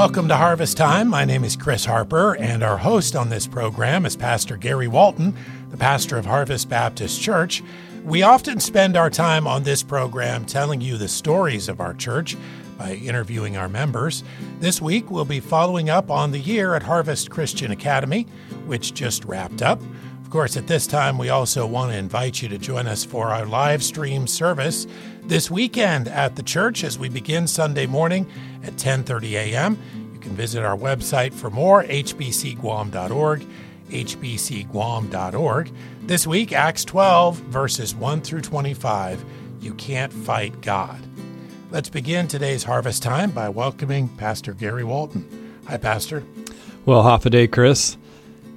Welcome to Harvest Time. My name is Chris Harper, and our host on this program is Pastor Gary Walton, the pastor of Harvest Baptist Church. We often spend our time on this program telling you the stories of our church by interviewing our members. This week, we'll be following up on the year at Harvest Christian Academy, which just wrapped up. Of course, at this time, we also want to invite you to join us for our live stream service this weekend at the church as we begin Sunday morning at 10:30 a.m. You can visit our website for more hbcguam.org, hbcguam.org. This week Acts 12 verses 1 through 25. You can't fight God. Let's begin today's harvest time by welcoming Pastor Gary Walton. Hi Pastor. Well, Hafa Adai, Chris.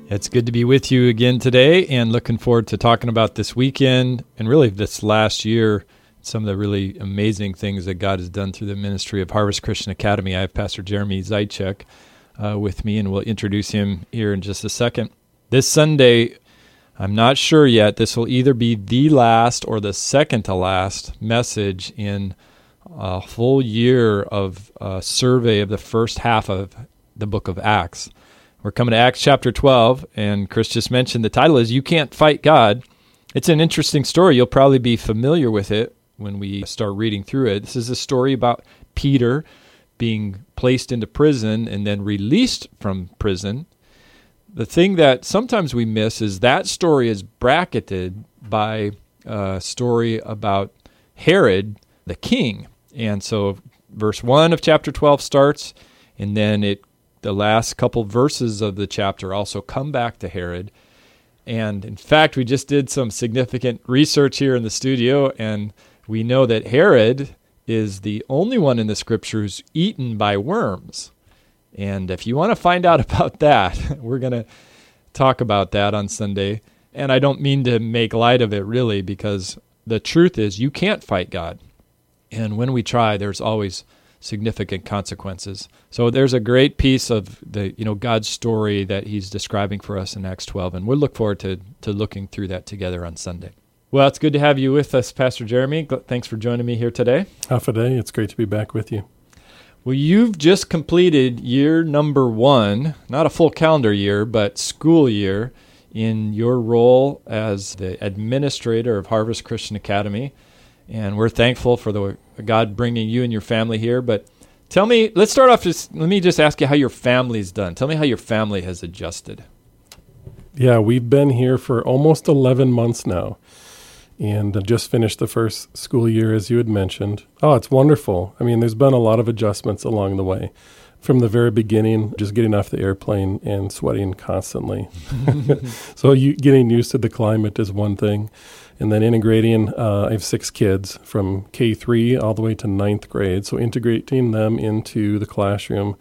It's good to be with you again today and looking forward to talking about this weekend and really this last year, some of the really amazing things that God has done through the ministry of Harvest Christian Academy. I have Pastor Jeremy Zaitchik uh, with me, and we'll introduce him here in just a second. This Sunday, I'm not sure yet, this will either be the last or the second to last message in a full year of a survey of the first half of the book of Acts. We're coming to Acts chapter 12, and Chris just mentioned the title is You Can't Fight God. It's an interesting story. You'll probably be familiar with it when we start reading through it. This is a story about Peter being placed into prison and then released from prison. The thing that sometimes we miss is that story is bracketed by a story about Herod, the king. And so verse 1 of chapter 12 starts, and then it the last couple verses of the chapter also come back to Herod. And in fact, we just did some significant research here in the studio, and we know that Herod is the only one in the scriptures eaten by worms. And if you want to find out about that, we're going to talk about that on Sunday. And I don't mean to make light of it really, because the truth is you can't fight God. And when we try, there's always significant consequences. So there's a great piece of the you know God's story that He's describing for us in Acts 12, and we'll look forward to to looking through that together on Sunday. Well, it's good to have you with us, Pastor Jeremy. Thanks for joining me here today. Hafa Adai. It's great to be back with you. Well, you've just completed year number one, not a full calendar year, but school year, in your role as the administrator of Harvest Christian Academy. And we're thankful for the God bringing you and your family here. But tell me, let's start off just, let me just ask you how your family's done. Tell me how your family has adjusted. Yeah, we've been here for almost 11 months now and just finished the first school year, as you had mentioned. Oh, it's wonderful. I mean, there's been a lot of adjustments along the way. From the very beginning, just getting off the airplane and sweating constantly. so, you, getting used to the climate is one thing. And then integrating, uh, I have six kids from K3 all the way to ninth grade. So, integrating them into the classroom.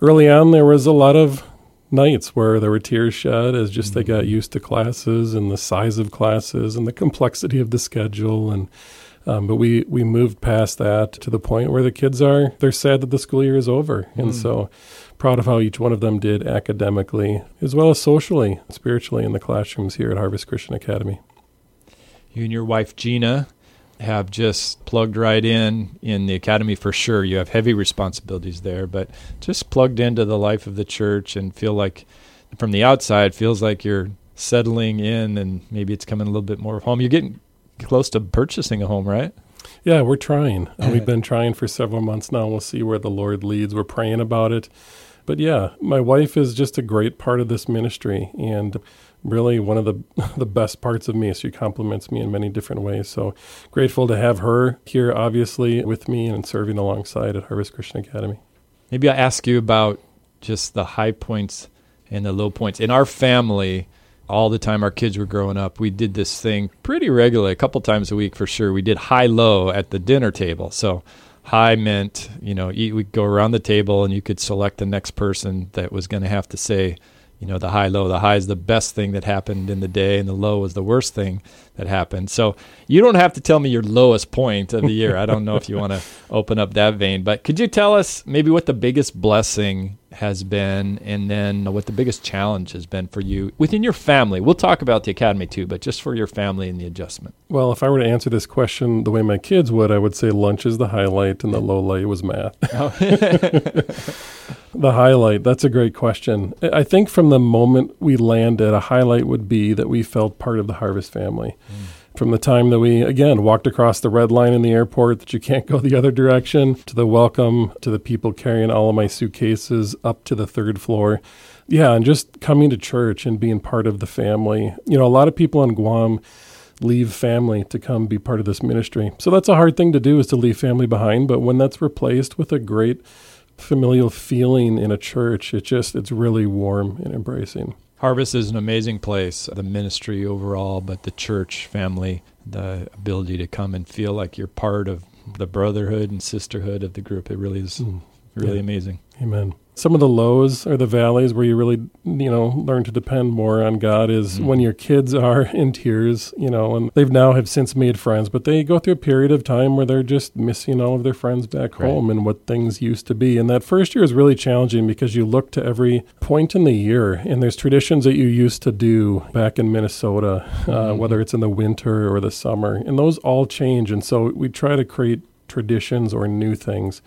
Early on, there was a lot of nights where there were tears shed as just mm-hmm. they got mm-hmm. used to classes and the size of classes and the complexity of the schedule and um, but we we moved past that to the point where the kids are they're sad that the school year is over mm. and so proud of how each one of them did academically as well as socially spiritually in the classrooms here at harvest christian academy you and your wife gina have just plugged right in in the academy for sure. You have heavy responsibilities there, but just plugged into the life of the church and feel like from the outside feels like you're settling in and maybe it's coming a little bit more home. You're getting close to purchasing a home, right? Yeah, we're trying. Uh, we've been trying for several months now. We'll see where the Lord leads. We're praying about it. But yeah, my wife is just a great part of this ministry and really one of the the best parts of me. She compliments me in many different ways. So grateful to have her here, obviously, with me and serving alongside at Harvest Christian Academy. Maybe I'll ask you about just the high points and the low points. In our family, all the time our kids were growing up, we did this thing pretty regularly, a couple times a week for sure. We did high low at the dinner table. So high meant, you know, we'd go around the table and you could select the next person that was going to have to say, you know the high low the high is the best thing that happened in the day and the low was the worst thing that happened. So you don't have to tell me your lowest point of the year. I don't know if you want to open up that vein but could you tell us maybe what the biggest blessing has been and then what the biggest challenge has been for you within your family? We'll talk about the academy too but just for your family and the adjustment. Well if i were to answer this question the way my kids would i would say lunch is the highlight and the low light was math. Oh. The highlight, that's a great question. I think from the moment we landed, a highlight would be that we felt part of the Harvest family. Mm. From the time that we, again, walked across the red line in the airport that you can't go the other direction, to the welcome, to the people carrying all of my suitcases up to the third floor. Yeah, and just coming to church and being part of the family. You know, a lot of people on Guam leave family to come be part of this ministry. So that's a hard thing to do is to leave family behind, but when that's replaced with a great familial feeling in a church. It just it's really warm and embracing. Harvest is an amazing place, the ministry overall, but the church family, the ability to come and feel like you're part of the brotherhood and sisterhood of the group. It really is mm. really yeah. amazing. Amen some of the lows or the valleys where you really you know learn to depend more on god is mm-hmm. when your kids are in tears you know and they've now have since made friends but they go through a period of time where they're just missing all of their friends back right. home and what things used to be and that first year is really challenging because you look to every point in the year and there's traditions that you used to do back in minnesota uh, mm-hmm. whether it's in the winter or the summer and those all change and so we try to create traditions or new things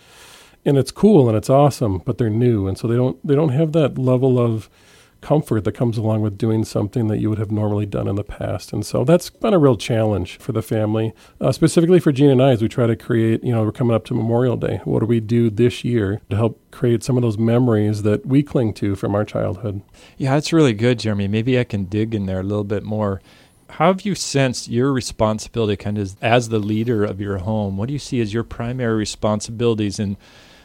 and it's cool and it's awesome, but they're new, and so they don't they don't have that level of comfort that comes along with doing something that you would have normally done in the past. And so that's been a real challenge for the family, uh, specifically for Gina and I, as we try to create, you know, we're coming up to Memorial Day. What do we do this year to help create some of those memories that we cling to from our childhood? Yeah, that's really good, Jeremy. Maybe I can dig in there a little bit more. How have you sensed your responsibility kind of as the leader of your home? What do you see as your primary responsibilities in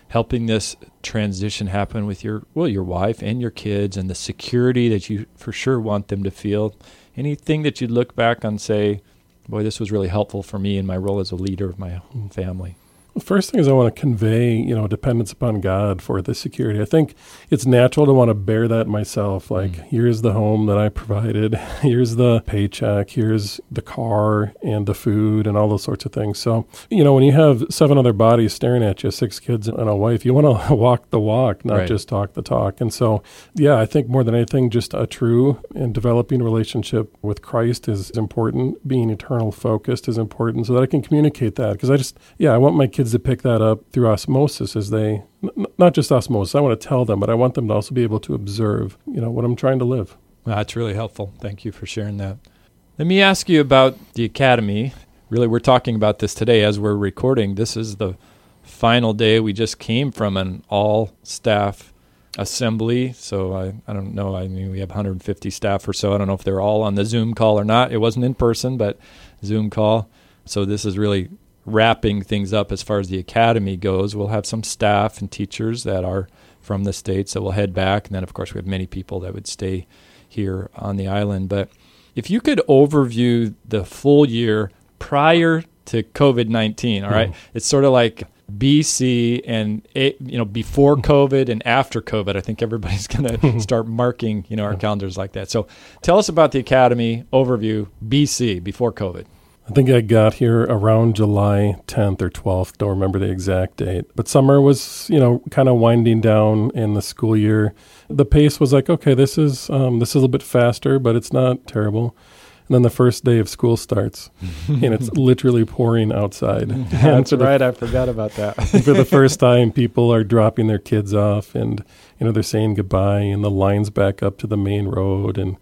helping this transition happen with your well your wife and your kids and the security that you for sure want them to feel. Anything that you'd look back on say boy this was really helpful for me in my role as a leader of my family First thing is I want to convey, you know, dependence upon God for the security. I think it's natural to want to bear that myself. Like, mm. here's the home that I provided, here's the paycheck, here's the car and the food and all those sorts of things. So, you know, when you have seven other bodies staring at you, six kids and a wife, you want to walk the walk, not right. just talk the talk. And so, yeah, I think more than anything, just a true and developing relationship with Christ is important. Being eternal focused is important so that I can communicate that. Because I just, yeah, I want my kids to pick that up through osmosis as they n- not just osmosis. I want to tell them, but I want them to also be able to observe, you know, what I'm trying to live. Well, that's really helpful. Thank you for sharing that. Let me ask you about the academy. Really, we're talking about this today as we're recording. This is the final day. We just came from an all staff assembly. So I, I don't know. I mean, we have 150 staff or so. I don't know if they're all on the Zoom call or not. It wasn't in person, but Zoom call. So this is really wrapping things up as far as the academy goes. We'll have some staff and teachers that are from the states that will head back, and then of course we have many people that would stay here on the island. But if you could overview the full year prior to COVID nineteen, all right, mm. it's sort of like BC and you know before mm-hmm. COVID and after COVID. I think everybody's going to mm-hmm. start marking you know our calendars like that. So tell us about the academy overview BC before COVID. I think I got here around July 10th or 12th. Don't remember the exact date. But summer was, you know, kind of winding down in the school year. The pace was like, okay, this is um, this is a little bit faster, but it's not terrible. And then the first day of school starts, and it's literally pouring outside. That's right. I forgot about that. for the first time, people are dropping their kids off, and you know they're saying goodbye, and the lines back up to the main road, and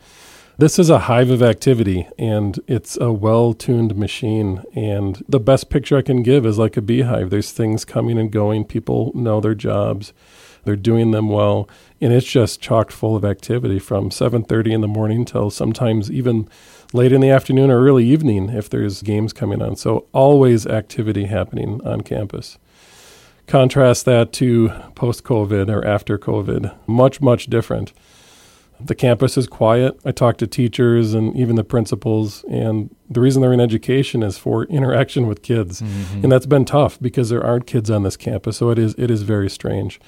this is a hive of activity and it's a well tuned machine. And the best picture I can give is like a beehive. There's things coming and going. People know their jobs. They're doing them well. And it's just chocked full of activity from 7.30 in the morning till sometimes even late in the afternoon or early evening if there's games coming on. So always activity happening on campus. Contrast that to post COVID or after COVID. Much, much different. The campus is quiet. I talk to teachers and even the principals, and the reason they're in education is for interaction with kids, mm-hmm. and that's been tough because there aren't kids on this campus. So it is it is very strange.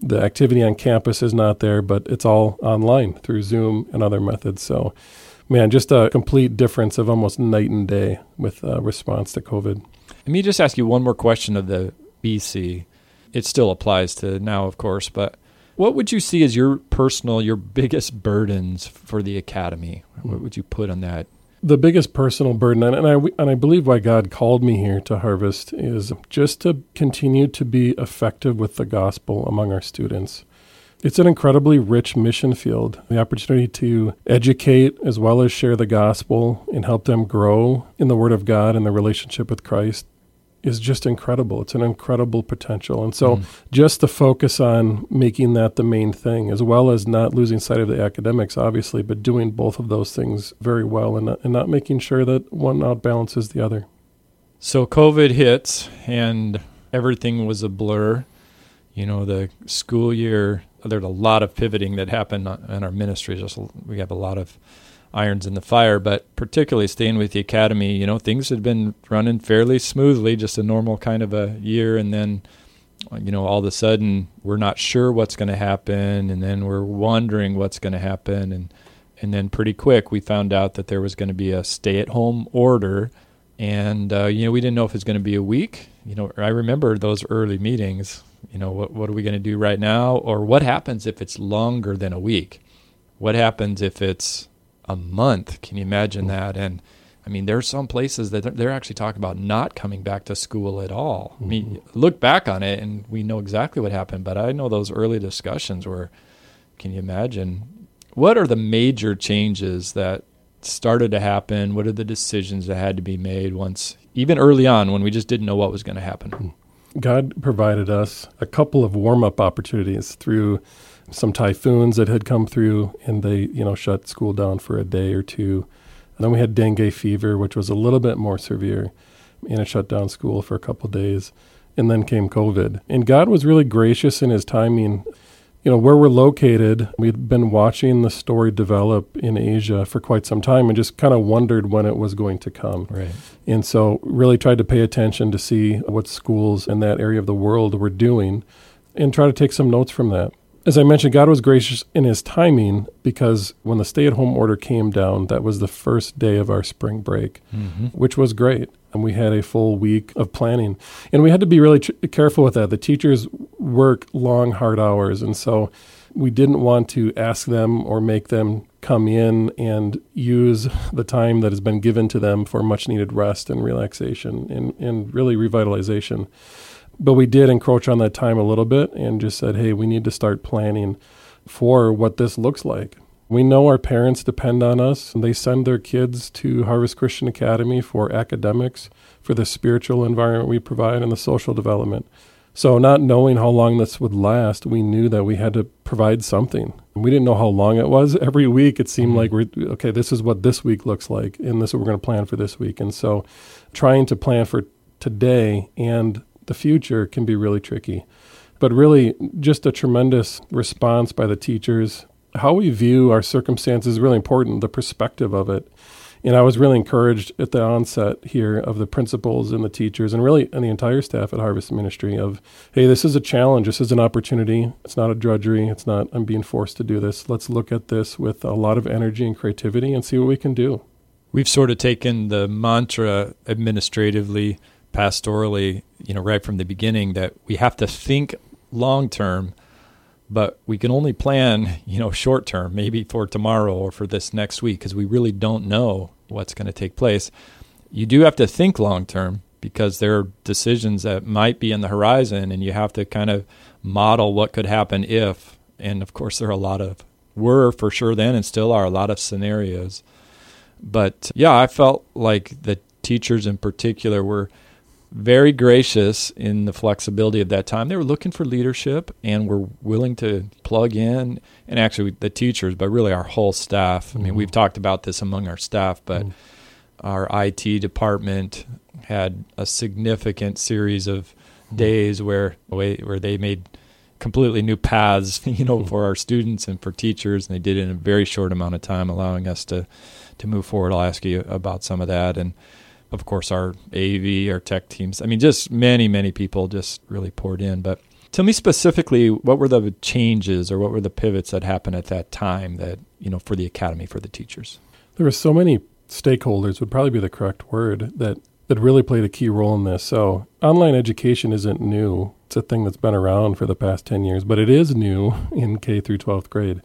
The activity on campus is not there, but it's all online through Zoom and other methods. So, man, just a complete difference of almost night and day with uh, response to COVID. Let me just ask you one more question of the BC. It still applies to now, of course, but what would you see as your personal, your biggest burdens for the academy? What would you put on that? The biggest personal burden, and I and I believe why God called me here to Harvest is just to continue to be effective with the gospel among our students. It's an incredibly rich mission field. The opportunity to educate as well as share the gospel and help them grow in the Word of God and the relationship with Christ is just incredible. It's an incredible potential. And so, mm. just to focus on making that the main thing, as well as not losing sight of the academics, obviously, but doing both of those things very well and not, and not making sure that one outbalances the other. So, COVID hits and everything was a blur. You know, the school year, there's a lot of pivoting that happened in our ministry. Just we have a lot of irons in the fire, but particularly staying with the academy, you know, things had been running fairly smoothly, just a normal kind of a year. And then, you know, all of a sudden we're not sure what's going to happen. And then we're wondering what's going to happen. And, and then pretty quick we found out that there was going to be a stay at home order. And, uh, you know, we didn't know if it was going to be a week. You know, I remember those early meetings. You know, what, what are we going to do right now? Or what happens if it's longer than a week? What happens if it's a month. Can you imagine that? And I mean, there are some places that they're actually talking about not coming back to school at all. I mean, mm-hmm. look back on it and we know exactly what happened, but I know those early discussions were, can you imagine? What are the major changes that started to happen? What are the decisions that had to be made once, even early on when we just didn't know what was going to happen? Hmm. God provided us a couple of warm up opportunities through some typhoons that had come through, and they you know shut school down for a day or two. And then we had dengue fever, which was a little bit more severe, and it shut down school for a couple days. And then came COVID, and God was really gracious in His timing. You know where we're located. We'd been watching the story develop in Asia for quite some time, and just kind of wondered when it was going to come. Right. And so, really tried to pay attention to see what schools in that area of the world were doing, and try to take some notes from that as I mentioned, God was gracious in his timing because when the stay at home order came down, that was the first day of our spring break, mm-hmm. which was great. And we had a full week of planning. And we had to be really tr- careful with that. The teachers work long, hard hours. And so we didn't want to ask them or make them come in and use the time that has been given to them for much needed rest and relaxation and, and really revitalization. But we did encroach on that time a little bit and just said, hey, we need to start planning for what this looks like. We know our parents depend on us. and They send their kids to Harvest Christian Academy for academics, for the spiritual environment we provide, and the social development. So, not knowing how long this would last, we knew that we had to provide something. We didn't know how long it was. Every week, it seemed mm-hmm. like we're okay. This is what this week looks like, and this is what we're going to plan for this week. And so, trying to plan for today and the future can be really tricky. But really, just a tremendous response by the teachers. How we view our circumstances is really important, the perspective of it. And I was really encouraged at the onset here of the principals and the teachers and really and the entire staff at Harvest Ministry of, hey, this is a challenge. This is an opportunity. It's not a drudgery. It's not, I'm being forced to do this. Let's look at this with a lot of energy and creativity and see what we can do. We've sort of taken the mantra administratively pastorally, you know, right from the beginning that we have to think long term, but we can only plan, you know, short term, maybe for tomorrow or for this next week, because we really don't know what's going to take place. You do have to think long term because there are decisions that might be in the horizon, and you have to kind of model what could happen if. And of course, there are a lot of were for sure then, and still are a lot of scenarios. But yeah, I felt like the teachers in particular were very gracious in the flexibility of that time. They were looking for leadership and were willing to plug in, and actually the teachers, but really our whole staff. Mm-hmm. I mean, mm-hmm. we've talked about this among our staff, but mm-hmm. our IT department had a significant series of days where where they made completely new paths, you know, mm-hmm. for our students and for teachers, and they did it in a very short amount of time, allowing us to to move forward. I'll ask you about some of that and of course, our AV, our tech teams. I mean, just many, many people just really poured in. But tell me specifically, what were the changes or what were the pivots that happened at that time that, you know, for the academy, for the teachers? There were so many stakeholders, would probably be the correct word, that, that really played a key role in this. So, online education isn't new. It's a thing that's been around for the past 10 years, but it is new in K through 12th grade.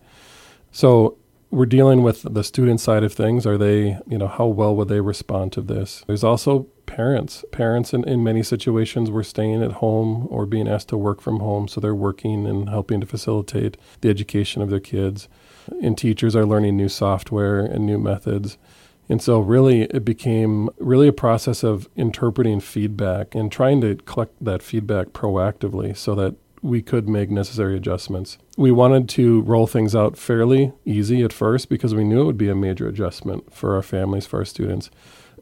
So, we're dealing with the student side of things. Are they, you know, how well would they respond to this? There's also parents. Parents in, in many situations were staying at home or being asked to work from home, so they're working and helping to facilitate the education of their kids. And teachers are learning new software and new methods. And so, really, it became really a process of interpreting feedback and trying to collect that feedback proactively so that we could make necessary adjustments. We wanted to roll things out fairly easy at first because we knew it would be a major adjustment for our families, for our students.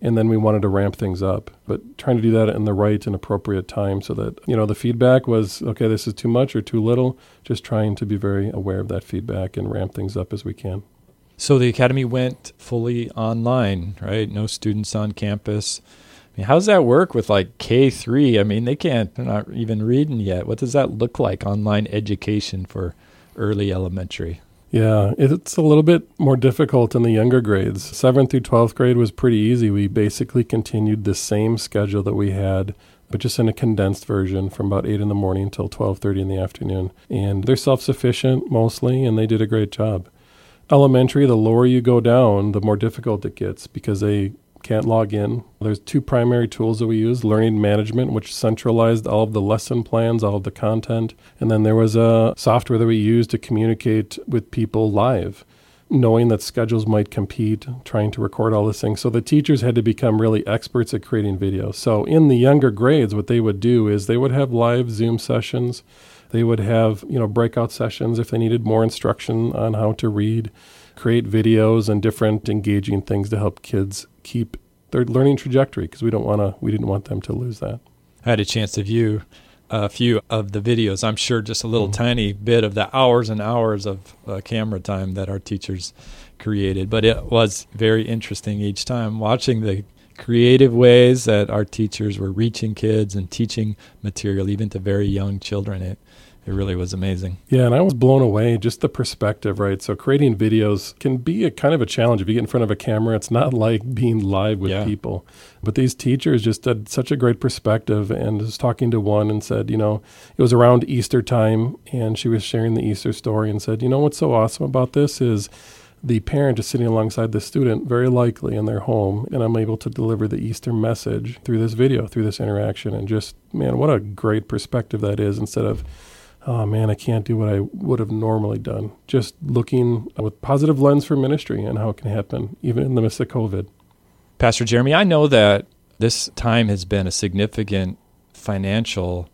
And then we wanted to ramp things up, but trying to do that in the right and appropriate time so that, you know, the feedback was, okay, this is too much or too little. Just trying to be very aware of that feedback and ramp things up as we can. So the academy went fully online, right? No students on campus mean, how's that work with like K three? I mean, they can't. They're not even reading yet. What does that look like? Online education for early elementary. Yeah, it's a little bit more difficult in the younger grades. Seventh through twelfth grade was pretty easy. We basically continued the same schedule that we had but just in a condensed version from about 8 in the morning until 12.30 in the afternoon and they're self-sufficient mostly and they did a great job elementary the lower you go down the more difficult it gets because they can't log in. There's two primary tools that we use learning management, which centralized all of the lesson plans, all of the content. And then there was a software that we used to communicate with people live, knowing that schedules might compete, trying to record all these things. So the teachers had to become really experts at creating videos. So in the younger grades, what they would do is they would have live Zoom sessions. They would have, you know, breakout sessions if they needed more instruction on how to read create videos and different engaging things to help kids keep their learning trajectory because we don't want to we didn't want them to lose that. I had a chance to view a few of the videos. I'm sure just a little mm-hmm. tiny bit of the hours and hours of uh, camera time that our teachers created, but it was very interesting each time watching the creative ways that our teachers were reaching kids and teaching material even to very young children. It it really was amazing. Yeah, and I was blown away just the perspective, right? So creating videos can be a kind of a challenge if you get in front of a camera. It's not like being live with yeah. people. But these teachers just had such a great perspective and was talking to one and said, you know, it was around Easter time and she was sharing the Easter story and said, you know what's so awesome about this is the parent is sitting alongside the student, very likely in their home, and I'm able to deliver the Easter message through this video, through this interaction. And just, man, what a great perspective that is instead of oh man, I can't do what I would have normally done. Just looking with positive lens for ministry and how it can happen, even in the midst of COVID. Pastor Jeremy, I know that this time has been a significant financial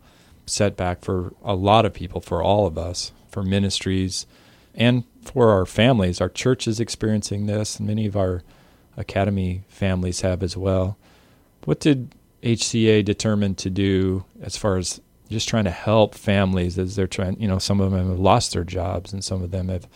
setback for a lot of people, for all of us, for ministries, and for our families. Our church is experiencing this, and many of our academy families have as well. What did HCA determine to do as far as just trying to help families as they're trying. You know, some of them have lost their jobs, and some of them have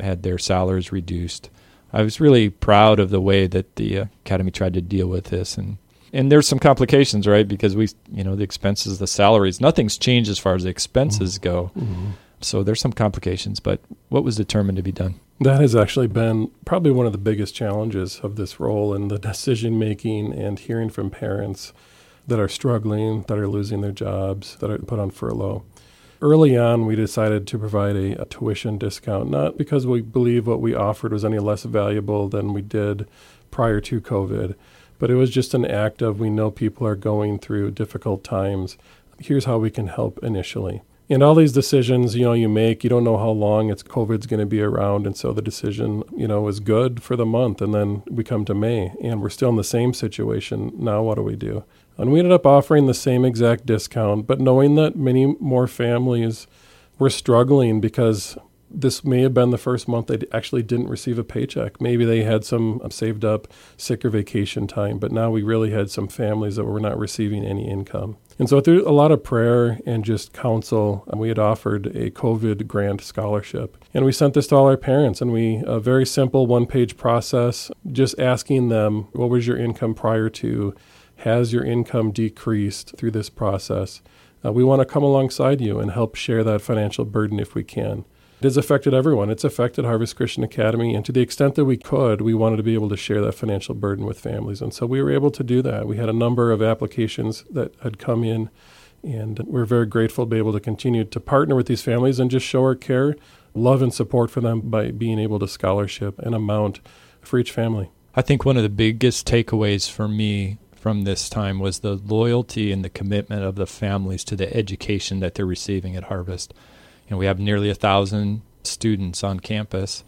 had their salaries reduced. I was really proud of the way that the uh, academy tried to deal with this, and and there's some complications, right? Because we, you know, the expenses, the salaries, nothing's changed as far as the expenses mm-hmm. go. Mm-hmm. So there's some complications, but what was determined to be done? That has actually been probably one of the biggest challenges of this role and the decision making and hearing from parents that are struggling, that are losing their jobs, that are put on furlough. Early on, we decided to provide a, a, tuition discount, not because we believe what we offered was any less valuable than we did prior to COVID, but it was just an act of we know people are going through difficult times. Here's how we can help initially. And all these decisions, you know, you make, you don't know how long it's COVID's going to be around, and so the decision, you know, is good for the month, and then we come to May, and we're still in the same situation. Now, what do we do? And we ended up offering the same exact discount, but knowing that many more families were struggling because this may have been the first month they actually didn't receive a paycheck. Maybe they had some um, saved up sick or vacation time, but now we really had some families that were not receiving any income. And so, through a lot of prayer and just counsel, uh, we had offered a COVID grant scholarship. And we sent this to all our parents, and we, a very simple one page process, just asking them, what was your income prior to has your income decreased through this process? Uh, we want to come alongside you and help share that financial burden if we can. It has affected everyone. It's affected Harvest Christian Academy, and to the extent that we could, we wanted to be able to share that financial burden with families. And so we were able to do that. We had a number of applications that had come in, And we're very grateful to be able to continue to partner with these families and just show our care, love, and support for them by being able to scholarship an amount for each family. I think one of the biggest takeaways for me from this time was the loyalty and the commitment of the families to the education that they're receiving at Harvest. Know, we have nearly a thousand students on campus,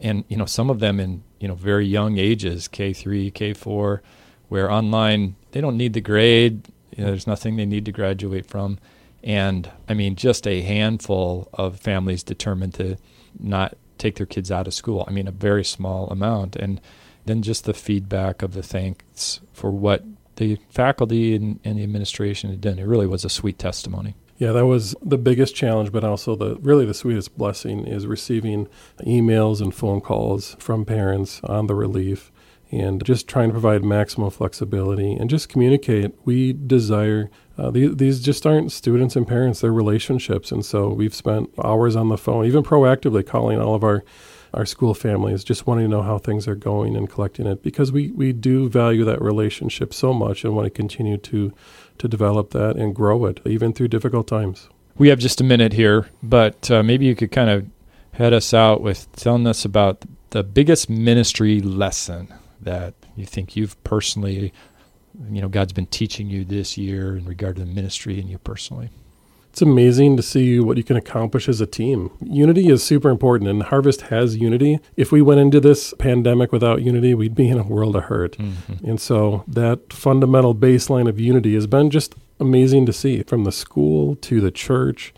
and you know some of them in you know very young ages, K three, K four, where online they don't need the grade. You know, there's nothing they need to graduate from, and I mean just a handful of families determined to not take their kids out of school. I mean a very small amount, and then just the feedback of the thanks for what the faculty and, and the administration had done. It really was a sweet testimony. Yeah, that was the biggest challenge, but also the really the sweetest blessing is receiving emails and phone calls from parents on the relief and just trying to provide maximum flexibility and just communicate. We desire uh, these, these just aren't students and parents; they're relationships, and so we've spent hours on the phone, even proactively calling all of our our school families, just wanting to know how things are going and collecting it because we, we do value that relationship so much and want to continue to to develop that and grow it even through difficult times. We have just a minute here, but uh, maybe you could kind of head us out with telling us about the biggest ministry lesson that you think you've personally, you know, God's been teaching you this year in regard to the ministry and you personally it's amazing to see what you can accomplish as a team. Unity is super important, and Harvest has unity. If we went into this pandemic without unity, we'd be in a world of hurt. Mm-hmm. And so, that fundamental baseline of unity has been just amazing to see from the school to the church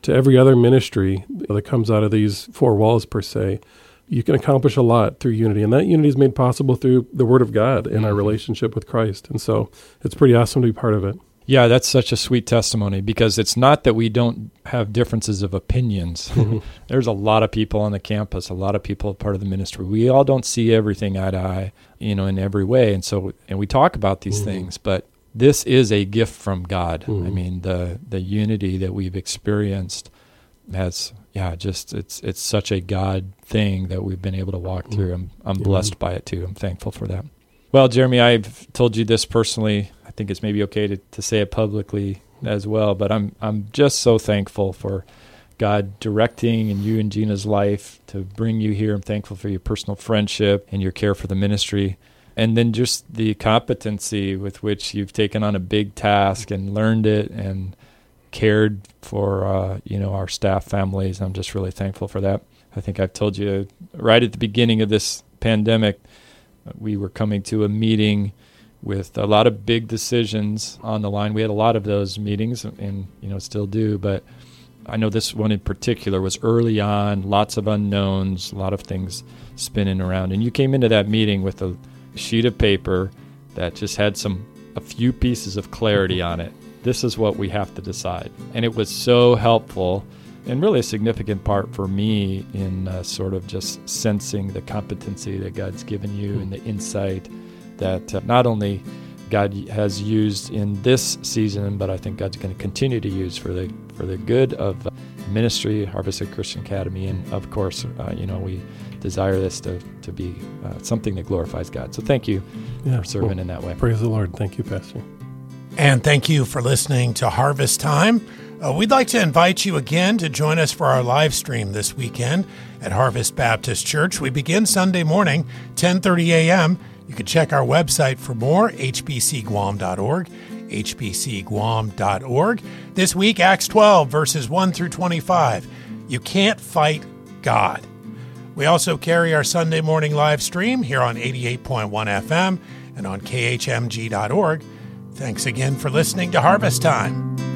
to every other ministry that comes out of these four walls, per se. You can accomplish a lot through unity, and that unity is made possible through the Word of God and mm-hmm. our relationship with Christ. And so, it's pretty awesome to be part of it. Yeah, that's such a sweet testimony because it's not that we don't have differences of opinions. Mm-hmm. There's a lot of people on the campus, a lot of people part of the ministry. We all don't see everything eye to eye, you know, in every way. And so, and we talk about these mm-hmm. things, but this is a gift from God. Mm-hmm. I mean, the the unity that we've experienced has, yeah, just it's it's such a God thing that we've been able to walk through. Mm-hmm. I'm I'm blessed by it too. I'm thankful for that. Well, Jeremy, I've told you this personally I think it's maybe okay to, to say it publicly as well. But I'm I'm just so thankful for God directing and you and Gina's life to bring you here. I'm thankful for your personal friendship and your care for the ministry. And then just the competency with which you've taken on a big task and learned it and cared for uh, you know our staff families. I'm just really thankful for that. I think I've told you right at the beginning of this pandemic, we were coming to a meeting with a lot of big decisions on the line. We had a lot of those meetings, and you know still do. But I know this one in particular was early on, lots of unknowns, a lot of things spinning around. And you came into that meeting with a sheet of paper that just had some a few pieces of clarity on it. This is what we have to decide, and it was so helpful. And really, a significant part for me in uh, sort of just sensing the competency that God's given you and the insight that uh, not only God has used in this season, but I think God's going to continue to use for the for the good of uh, ministry, Harvest Christian Academy, and of course, uh, you know, we desire this to to be uh, something that glorifies God. So thank you yeah, for serving well, in that way. Praise the Lord. Thank you, Pastor. And thank you for listening to Harvest Time. Uh, we'd like to invite you again to join us for our live stream this weekend at Harvest Baptist Church. We begin Sunday morning, 10:30 a.m. You can check our website for more, hbcguam.org, hbcguam.org. This week, Acts 12, verses 1 through 25. You can't fight God. We also carry our Sunday morning live stream here on 88.1 FM and on khmg.org. Thanks again for listening to Harvest Time.